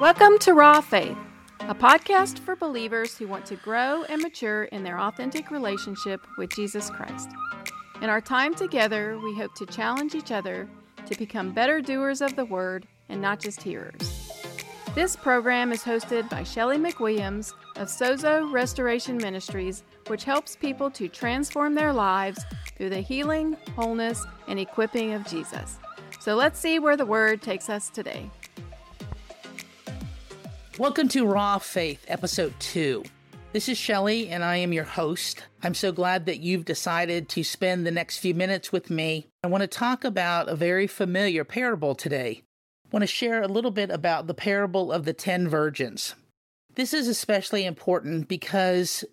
Welcome to Raw Faith, a podcast for believers who want to grow and mature in their authentic relationship with Jesus Christ. In our time together, we hope to challenge each other to become better doers of the word and not just hearers. This program is hosted by Shelly McWilliams of Sozo Restoration Ministries, which helps people to transform their lives through the healing, wholeness, and equipping of Jesus. So let's see where the word takes us today. Welcome to Raw Faith, Episode 2. This is Shelly, and I am your host. I'm so glad that you've decided to spend the next few minutes with me. I want to talk about a very familiar parable today. I want to share a little bit about the parable of the ten virgins. This is especially important because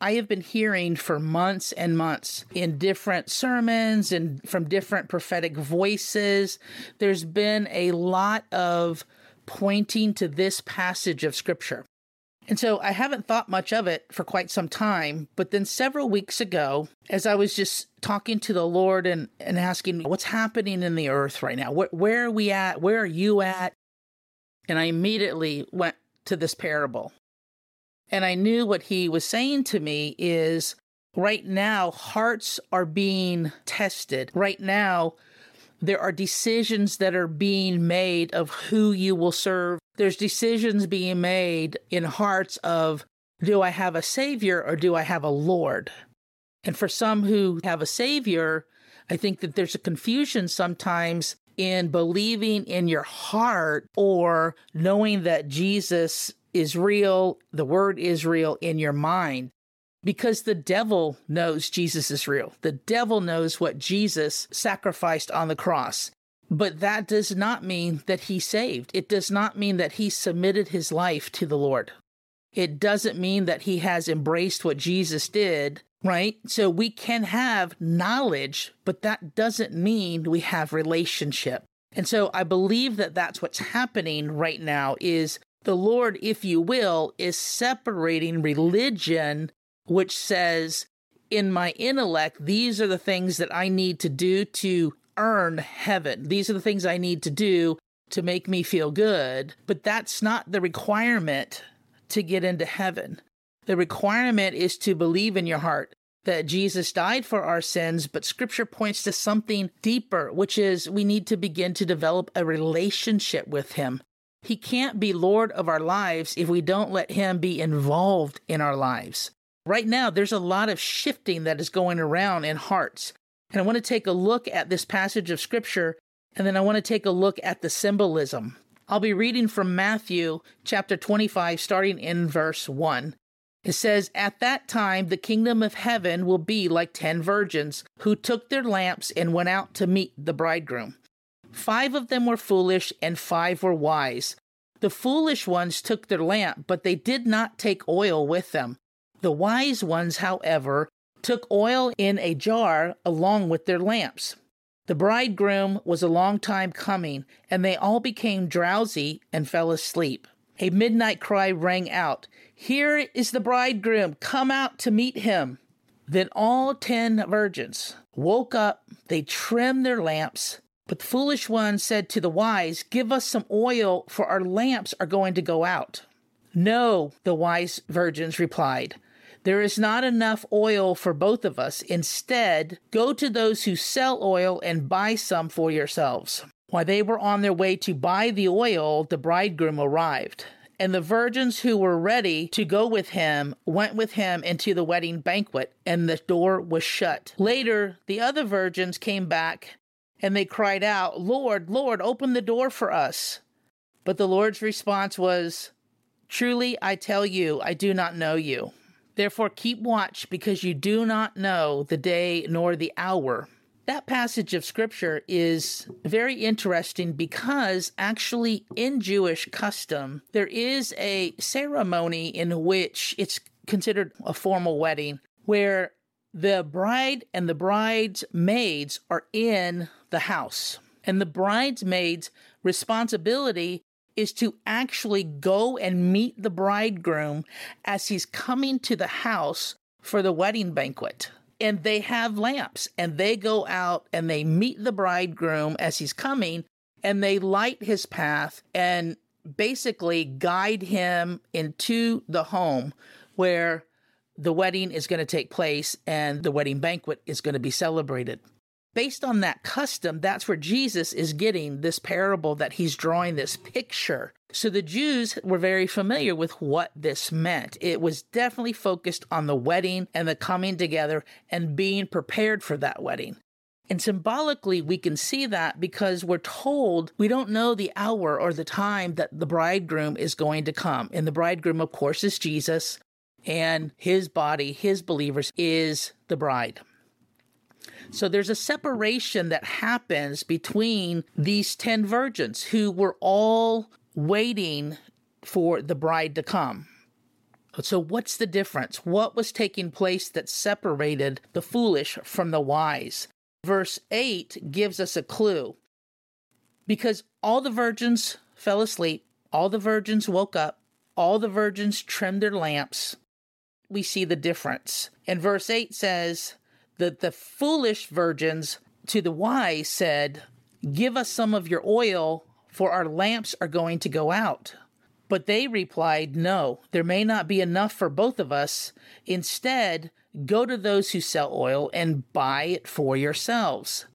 I have been hearing for months and months in different sermons and from different prophetic voices. There's been a lot of pointing to this passage of scripture. And so I haven't thought much of it for quite some time. But then several weeks ago, as I was just talking to the Lord and, and asking, what's happening in the earth right now? Where, where are we at? Where are you at? And I immediately went to this parable. And I knew what he was saying to me is right now, hearts are being tested. Right now, there are decisions that are being made of who you will serve. There's decisions being made in hearts of do I have a savior or do I have a lord? And for some who have a savior, I think that there's a confusion sometimes in believing in your heart or knowing that Jesus is real, the word is real in your mind because the devil knows Jesus is real. The devil knows what Jesus sacrificed on the cross. But that does not mean that he saved. It does not mean that he submitted his life to the Lord. It doesn't mean that he has embraced what Jesus did, right? So we can have knowledge, but that doesn't mean we have relationship. And so I believe that that's what's happening right now is the Lord, if you will, is separating religion which says, in my intellect, these are the things that I need to do to earn heaven. These are the things I need to do to make me feel good. But that's not the requirement to get into heaven. The requirement is to believe in your heart that Jesus died for our sins, but scripture points to something deeper, which is we need to begin to develop a relationship with him. He can't be Lord of our lives if we don't let him be involved in our lives right now there's a lot of shifting that is going around in hearts. And I want to take a look at this passage of scripture and then I want to take a look at the symbolism. I'll be reading from Matthew chapter 25, starting in verse 1. It says, At that time the kingdom of heaven will be like ten virgins who took their lamps and went out to meet the bridegroom. Five of them were foolish and five were wise. The foolish ones took their lamp, but they did not take oil with them. The wise ones, however, took oil in a jar along with their lamps. The bridegroom was a long time coming, and they all became drowsy and fell asleep. A midnight cry rang out, Here is the bridegroom, come out to meet him. Then all ten virgins woke up, they trimmed their lamps. But the foolish one said to the wise, Give us some oil, for our lamps are going to go out. No, the wise virgins replied. There is not enough oil for both of us. Instead, go to those who sell oil and buy some for yourselves. While they were on their way to buy the oil, the bridegroom arrived. And the virgins who were ready to go with him went with him into the wedding banquet, and the door was shut. Later, the other virgins came back, and they cried out, Lord, Lord, open the door for us. But the Lord's response was, Truly, I tell you, I do not know you. Therefore, keep watch because you do not know the day nor the hour. That passage of scripture is very interesting because actually, in Jewish custom, there is a ceremony in which it's considered a formal wedding where the bride and the bride's maids are in the house. And the bridesmaid's responsibility is to actually go and meet the bridegroom as he's coming to the house for the wedding banquet. And they have lamps and they go out and they meet the bridegroom as he's coming and they light his path and basically guide him into the home where the wedding is going to take place and the wedding banquet is going to be celebrated. Based on that custom, that's where Jesus is getting this parable that he's drawing this picture. So the Jews were very familiar with what this meant. It was definitely focused on the wedding and the coming together and being prepared for that wedding. And symbolically, we can see that because we're told we don't know the hour or the time that the bridegroom is going to come. And the bridegroom, of course, is Jesus, and his body, his believers, is the bride. So there's a separation that happens between these 10 virgins who were all waiting for the bride to come. So, what's the difference? What was taking place that separated the foolish from the wise? Verse 8 gives us a clue. Because all the virgins fell asleep, all the virgins woke up, all the virgins trimmed their lamps, we see the difference. And verse 8 says that the foolish virgins to the wise said, Give us some of your oil, for our lamps are going to go out. But they replied, No, there may not be enough for both of us. Instead, go to those who sell oil and buy it for yourselves.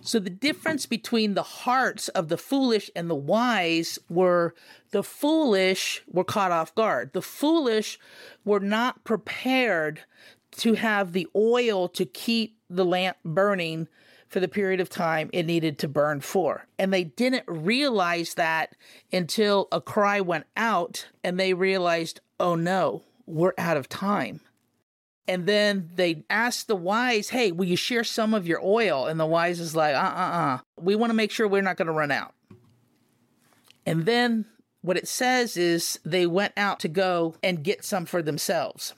So the difference between the hearts of the foolish and the wise were the foolish were caught off guard. The foolish were not prepared to have the oil to keep the lamp burning for the period of time it needed to burn for. And they didn't realize that until a cry went out and they realized, oh no, we're out of time. And then they asked the wise, hey, will you share some of your oil? And the wise is like, uh uh uh. We want to make sure we're not going to run out. And then what it says is they went out to go and get some for themselves.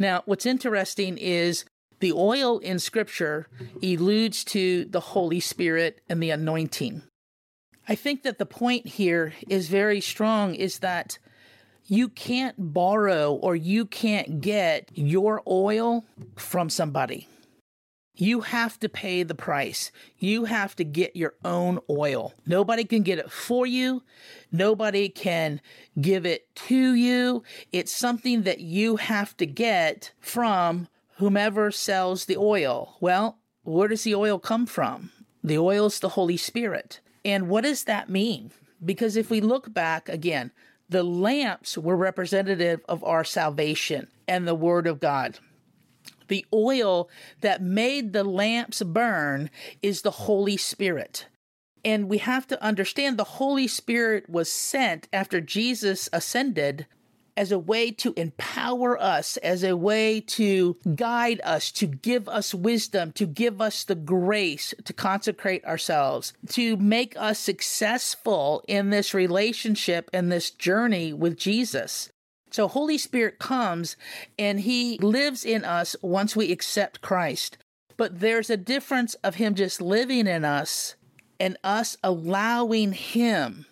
Now, what's interesting is the oil in scripture alludes to the Holy Spirit and the anointing. I think that the point here is very strong is that you can't borrow or you can't get your oil from somebody. You have to pay the price. You have to get your own oil. Nobody can get it for you. Nobody can give it to you. It's something that you have to get from whomever sells the oil. Well, where does the oil come from? The oil is the Holy Spirit. And what does that mean? Because if we look back again, the lamps were representative of our salvation and the Word of God. The oil that made the lamps burn is the Holy Spirit. And we have to understand the Holy Spirit was sent after Jesus ascended as a way to empower us, as a way to guide us, to give us wisdom, to give us the grace to consecrate ourselves, to make us successful in this relationship and this journey with Jesus. So Holy Spirit comes and he lives in us once we accept Christ. But there's a difference of him just living in us and us allowing him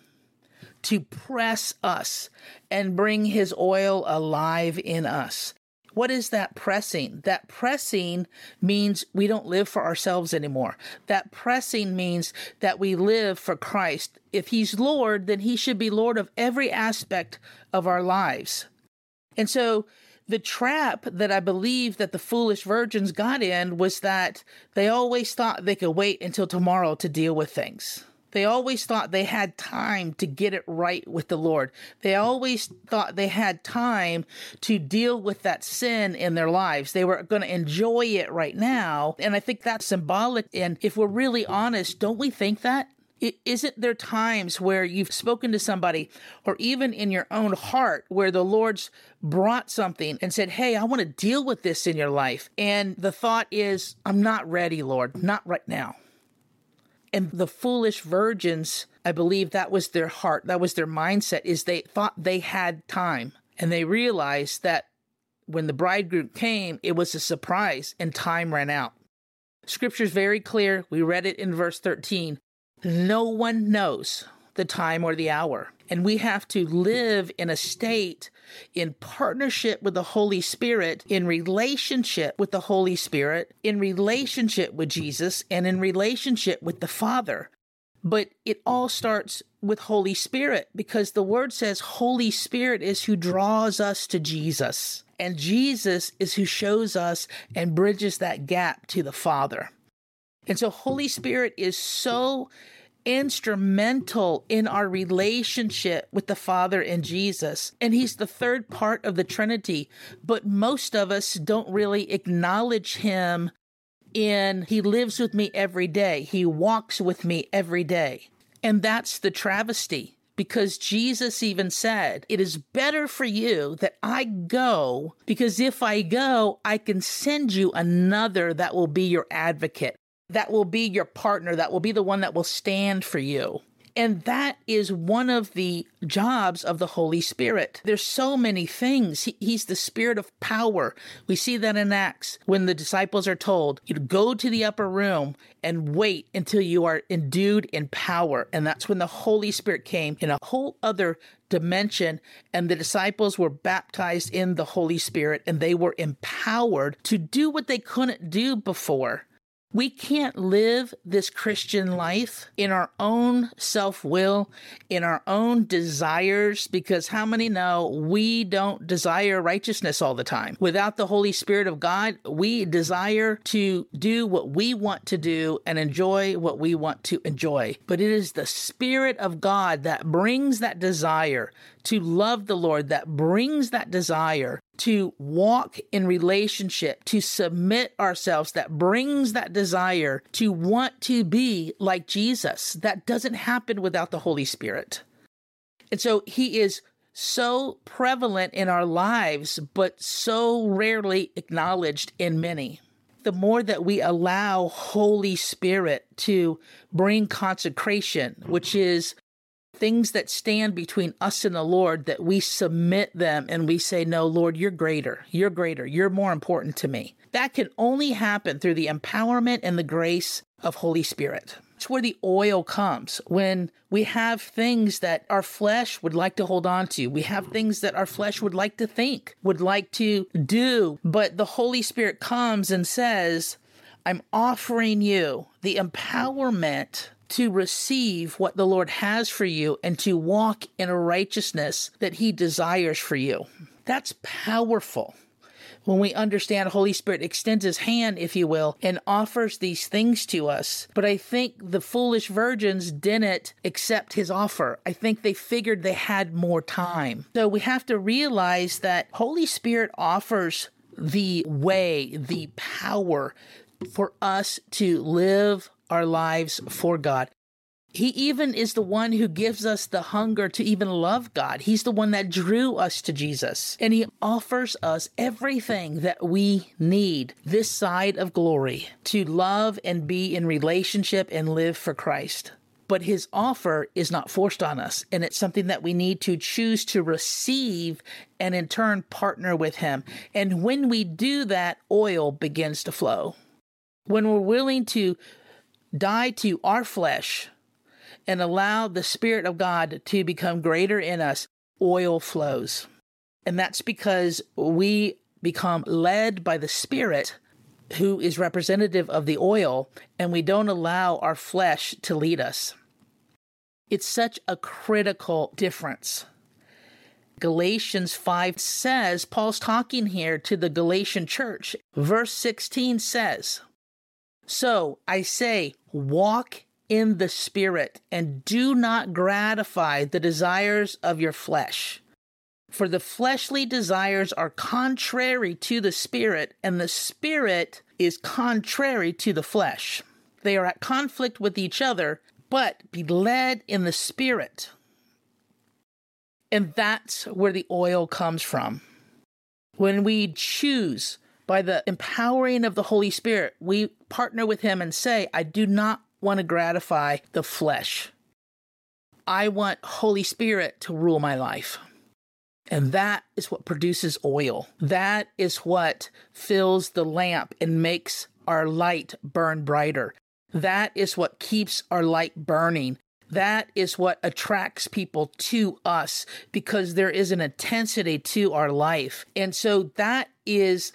to press us and bring his oil alive in us. What is that pressing? That pressing means we don't live for ourselves anymore. That pressing means that we live for Christ. If he's Lord, then he should be Lord of every aspect of our lives. And so the trap that I believe that the foolish virgins got in was that they always thought they could wait until tomorrow to deal with things. They always thought they had time to get it right with the Lord. They always thought they had time to deal with that sin in their lives. They were going to enjoy it right now. And I think that's symbolic. And if we're really honest, don't we think that? Isn't there times where you've spoken to somebody, or even in your own heart, where the Lord's brought something and said, Hey, I want to deal with this in your life? And the thought is, I'm not ready, Lord, not right now. And the foolish virgins, I believe that was their heart, that was their mindset, is they thought they had time. And they realized that when the bridegroom came, it was a surprise and time ran out. Scripture's very clear. We read it in verse 13. No one knows the time or the hour. And we have to live in a state in partnership with the Holy Spirit, in relationship with the Holy Spirit, in relationship with Jesus, and in relationship with the Father. But it all starts with Holy Spirit because the word says Holy Spirit is who draws us to Jesus. And Jesus is who shows us and bridges that gap to the Father. And so Holy Spirit is so instrumental in our relationship with the Father and Jesus. And He's the third part of the Trinity, but most of us don't really acknowledge Him in He lives with me every day, He walks with me every day. And that's the travesty because Jesus even said, It is better for you that I go, because if I go, I can send you another that will be your advocate that will be your partner, that will be the one that will stand for you. And that is one of the jobs of the Holy Spirit. There's so many things. He, he's the spirit of power. We see that in Acts when the disciples are told, you go to the upper room and wait until you are endued in power. And that's when the Holy Spirit came in a whole other dimension and the disciples were baptized in the Holy Spirit and they were empowered to do what they couldn't do before. We can't live this Christian life in our own self will, in our own desires, because how many know we don't desire righteousness all the time? Without the Holy Spirit of God, we desire to do what we want to do and enjoy what we want to enjoy. But it is the Spirit of God that brings that desire to love the Lord, that brings that desire to walk in relationship, to submit ourselves, that brings that desire to want to be like Jesus. That doesn't happen without the Holy Spirit. And so he is so prevalent in our lives, but so rarely acknowledged in many. The more that we allow Holy Spirit to bring consecration, which is things that stand between us and the Lord, that we submit them and we say, No, Lord, you're greater. You're greater. You're more important to me. That can only happen through the empowerment and the grace of Holy Spirit. It's where the oil comes when we have things that our flesh would like to hold on to. We have things that our flesh would like to think, would like to do. But the Holy Spirit comes and says, I'm offering you the empowerment to receive what the Lord has for you and to walk in a righteousness that He desires for you. That's powerful. When we understand Holy Spirit extends his hand, if you will, and offers these things to us. But I think the foolish virgins didn't accept his offer. I think they figured they had more time. So we have to realize that Holy Spirit offers the way, the power for us to live our lives for God. He even is the one who gives us the hunger to even love God. He's the one that drew us to Jesus. And He offers us everything that we need this side of glory to love and be in relationship and live for Christ. But His offer is not forced on us. And it's something that we need to choose to receive and in turn partner with Him. And when we do that, oil begins to flow. When we're willing to die to our flesh and allow the Spirit of God to become greater in us, oil flows. And that's because we become led by the Spirit who is representative of the oil, and we don't allow our flesh to lead us. It's such a critical difference. Galatians 5 says, Paul's talking here to the Galatian church. Verse 16 says, so I say, walk in the Spirit and do not gratify the desires of your flesh. For the fleshly desires are contrary to the Spirit, and the Spirit is contrary to the flesh. They are at conflict with each other, but be led in the Spirit. And that's where the oil comes from. When we choose by the empowering of the Holy Spirit, we partner with Him and say, I do not want to gratify the flesh. I want Holy Spirit to rule my life. And that is what produces oil. That is what fills the lamp and makes our light burn brighter. That is what keeps our light burning. That is what attracts people to us because there is an intensity to our life. And so that is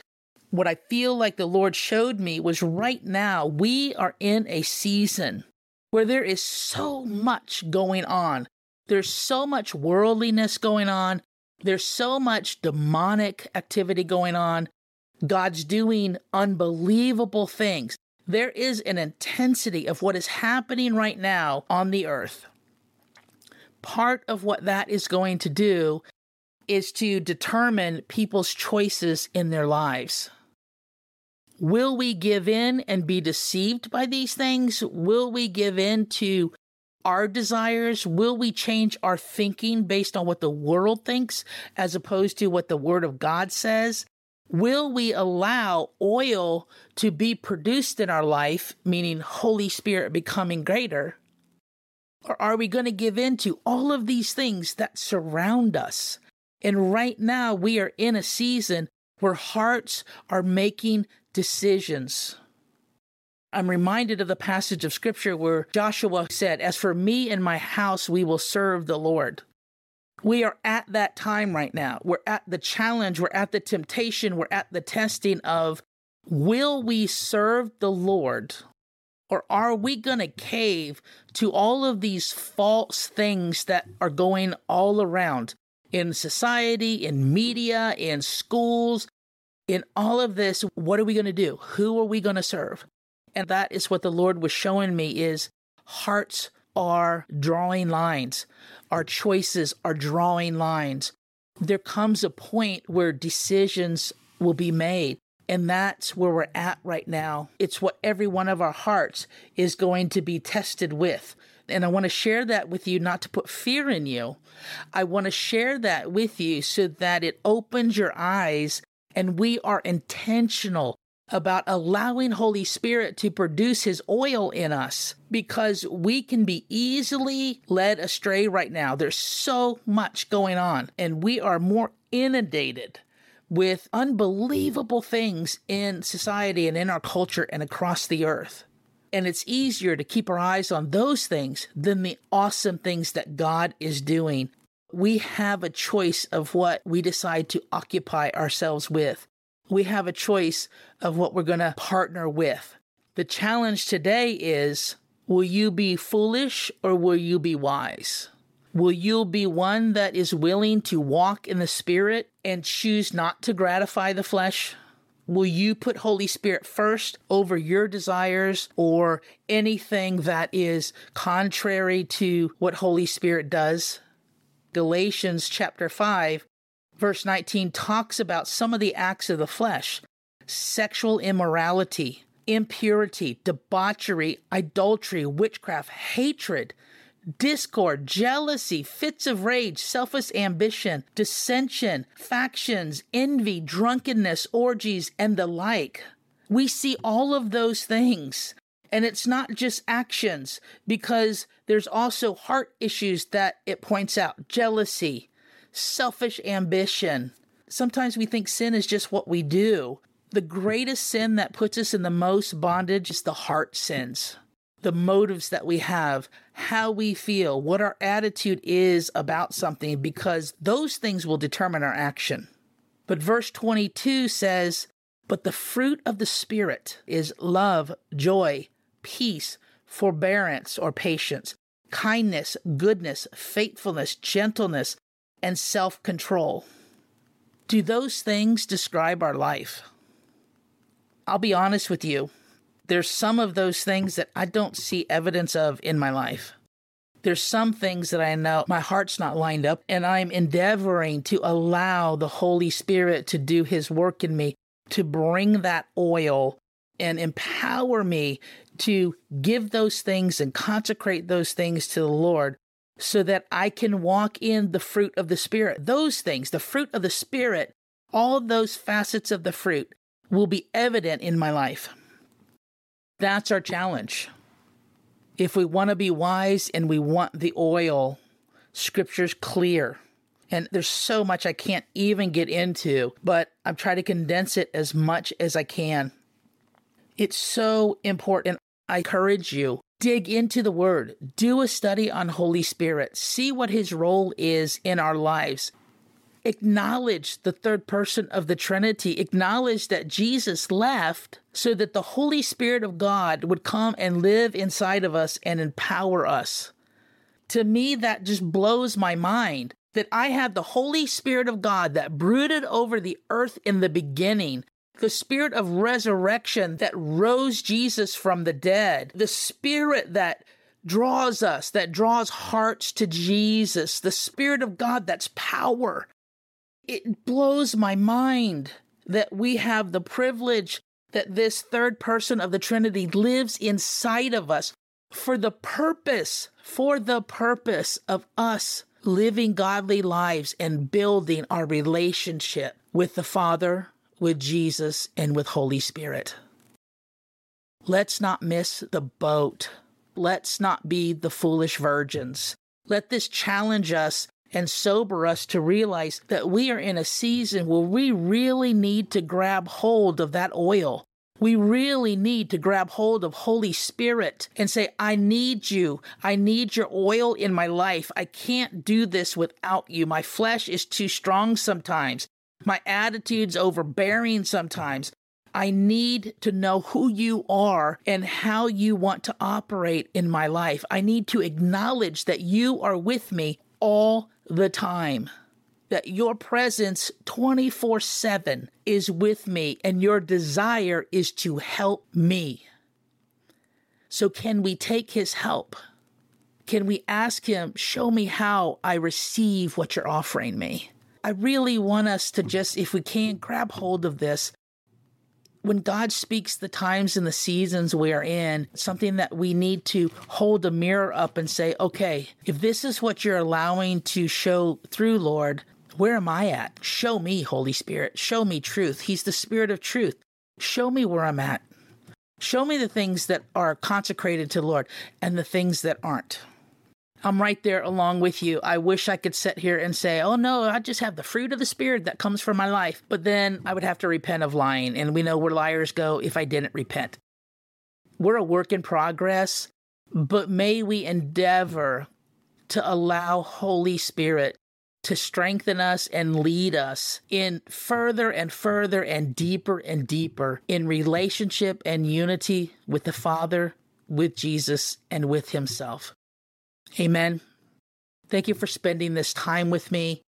what I feel like the Lord showed me was right now we are in a season where there is so much going on. There's so much worldliness going on. There's so much demonic activity going on. God's doing unbelievable things. There is an intensity of what is happening right now on the earth. Part of what that is going to do is to determine people's choices in their lives. Will we give in and be deceived by these things? Will we give in to our desires? Will we change our thinking based on what the world thinks as opposed to what the Word of God says? Will we allow oil to be produced in our life, meaning Holy Spirit becoming greater? Or are we going to give in to all of these things that surround us? And right now, we are in a season where hearts are making decisions. I'm reminded of the passage of scripture where Joshua said, As for me and my house, we will serve the Lord. We are at that time right now. We're at the challenge, we're at the temptation, we're at the testing of will we serve the Lord or are we going to cave to all of these false things that are going all around in society, in media, in schools, in all of this? What are we going to do? Who are we going to serve? And that is what the Lord was showing me is hearts are drawing lines. Our choices are drawing lines. There comes a point where decisions will be made. And that's where we're at right now. It's what every one of our hearts is going to be tested with. And I want to share that with you, not to put fear in you. I want to share that with you so that it opens your eyes and we are intentional about allowing Holy Spirit to produce his oil in us because we can be easily led astray right now. There's so much going on and we are more inundated with unbelievable things in society and in our culture and across the earth. And it's easier to keep our eyes on those things than the awesome things that God is doing. We have a choice of what we decide to occupy ourselves with we have a choice of what we're going to partner with. The challenge today is will you be foolish or will you be wise? Will you be one that is willing to walk in the Spirit and choose not to gratify the flesh? Will you put Holy Spirit first over your desires or anything that is contrary to what Holy Spirit does? Galatians chapter 5 verse 19 talks about some of the acts of the flesh sexual immorality, impurity, debauchery, adultery, witchcraft, hatred, discord, jealousy, fits of rage, selfish ambition, dissension, factions, envy, drunkenness, orgies, and the like. We see all of those things. And it's not just actions, because there's also heart issues that it points out jealousy, selfish ambition. Sometimes we think sin is just what we do. The greatest sin that puts us in the most bondage is the heart sins. The motives that we have, how we feel, what our attitude is about something, because those things will determine our action. But verse 22 says, But the fruit of the Spirit is love, joy, peace, forbearance or patience, kindness, goodness, faithfulness, gentleness, and self control. Do those things describe our life? I'll be honest with you. There's some of those things that I don't see evidence of in my life. There's some things that I know my heart's not lined up, and I'm endeavoring to allow the Holy Spirit to do His work in me, to bring that oil and empower me to give those things and consecrate those things to the Lord so that I can walk in the fruit of the Spirit. Those things, the fruit of the Spirit, all those facets of the fruit will be evident in my life. That's our challenge. If we want to be wise and we want the oil, scripture's clear. And there's so much I can't even get into, but I'm trying to condense it as much as I can. It's so important. I encourage you dig into the Word, do a study on Holy Spirit, see what His role is in our lives. acknowledge the third person of the Trinity, acknowledge that Jesus left so that the Holy Spirit of God would come and live inside of us and empower us. To me, that just blows my mind that I have the Holy Spirit of God that brooded over the earth in the beginning, the spirit of resurrection that rose Jesus from the dead, the spirit that draws us, that draws hearts to Jesus, the spirit of God that's power. It blows my mind that we have the privilege that this third person of the Trinity lives inside of us for the purpose, for the purpose of us living godly lives and building our relationship with the Father, with Jesus, and with Holy Spirit. Let's not miss the boat. Let's not be the foolish virgins. Let this challenge us and sober us to realize that we are in a season where we really need to grab hold of that oil we really need to grab hold of Holy Spirit and say, I need you. I need your oil in my life. I can't do this without you. My flesh is too strong sometimes. My attitude's overbearing sometimes. I need to know who you are and how you want to operate in my life. I need to acknowledge that you are with me all the time that your presence 24 7 is with me and your desire is to help me. So, can we take his help? Can we ask him, show me how I receive what you're offering me? I really want us to just, if we can, grab hold of this. When God speaks the times and the seasons we are in, something that we need to hold a mirror up and say, okay, if this is what you're allowing to show through, Lord, where am I at? Show me, Holy Spirit. Show me truth. He's the Spirit of truth. Show me where I'm at. Show me the things that are consecrated to the Lord and the things that aren't. I'm right there along with you. I wish I could sit here and say, oh no, I just have the fruit of the Spirit that comes from my life. But then I would have to repent of lying. And we know where liars go if I didn't repent. We're a work in progress, but may we endeavor to allow Holy Spirit to strengthen us and lead us in further and further and deeper and deeper in relationship and unity with the Father, with Jesus, and with Himself. Amen. Thank you for spending this time with me.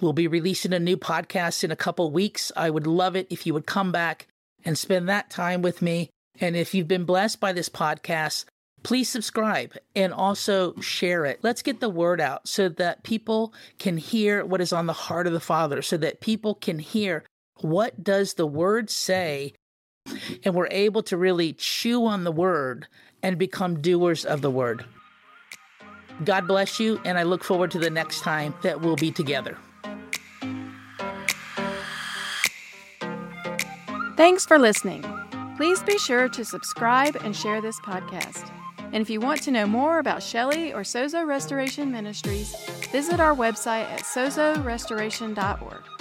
We'll be releasing a new podcast in a couple weeks. I would love it if you would come back and spend that time with me. And if you've been blessed by this podcast, please subscribe and also share it. Let's get the word out so that people can hear what is on the heart of the Father, so that people can hear what does the word say and we're able to really chew on the word and become doers of the word. God bless you, and I look forward to the next time that we'll be together. Thanks for listening. Please be sure to subscribe and share this podcast. And if you want to know more about Shelly or Sozo Restoration Ministries, visit our website at sozorestoration.org.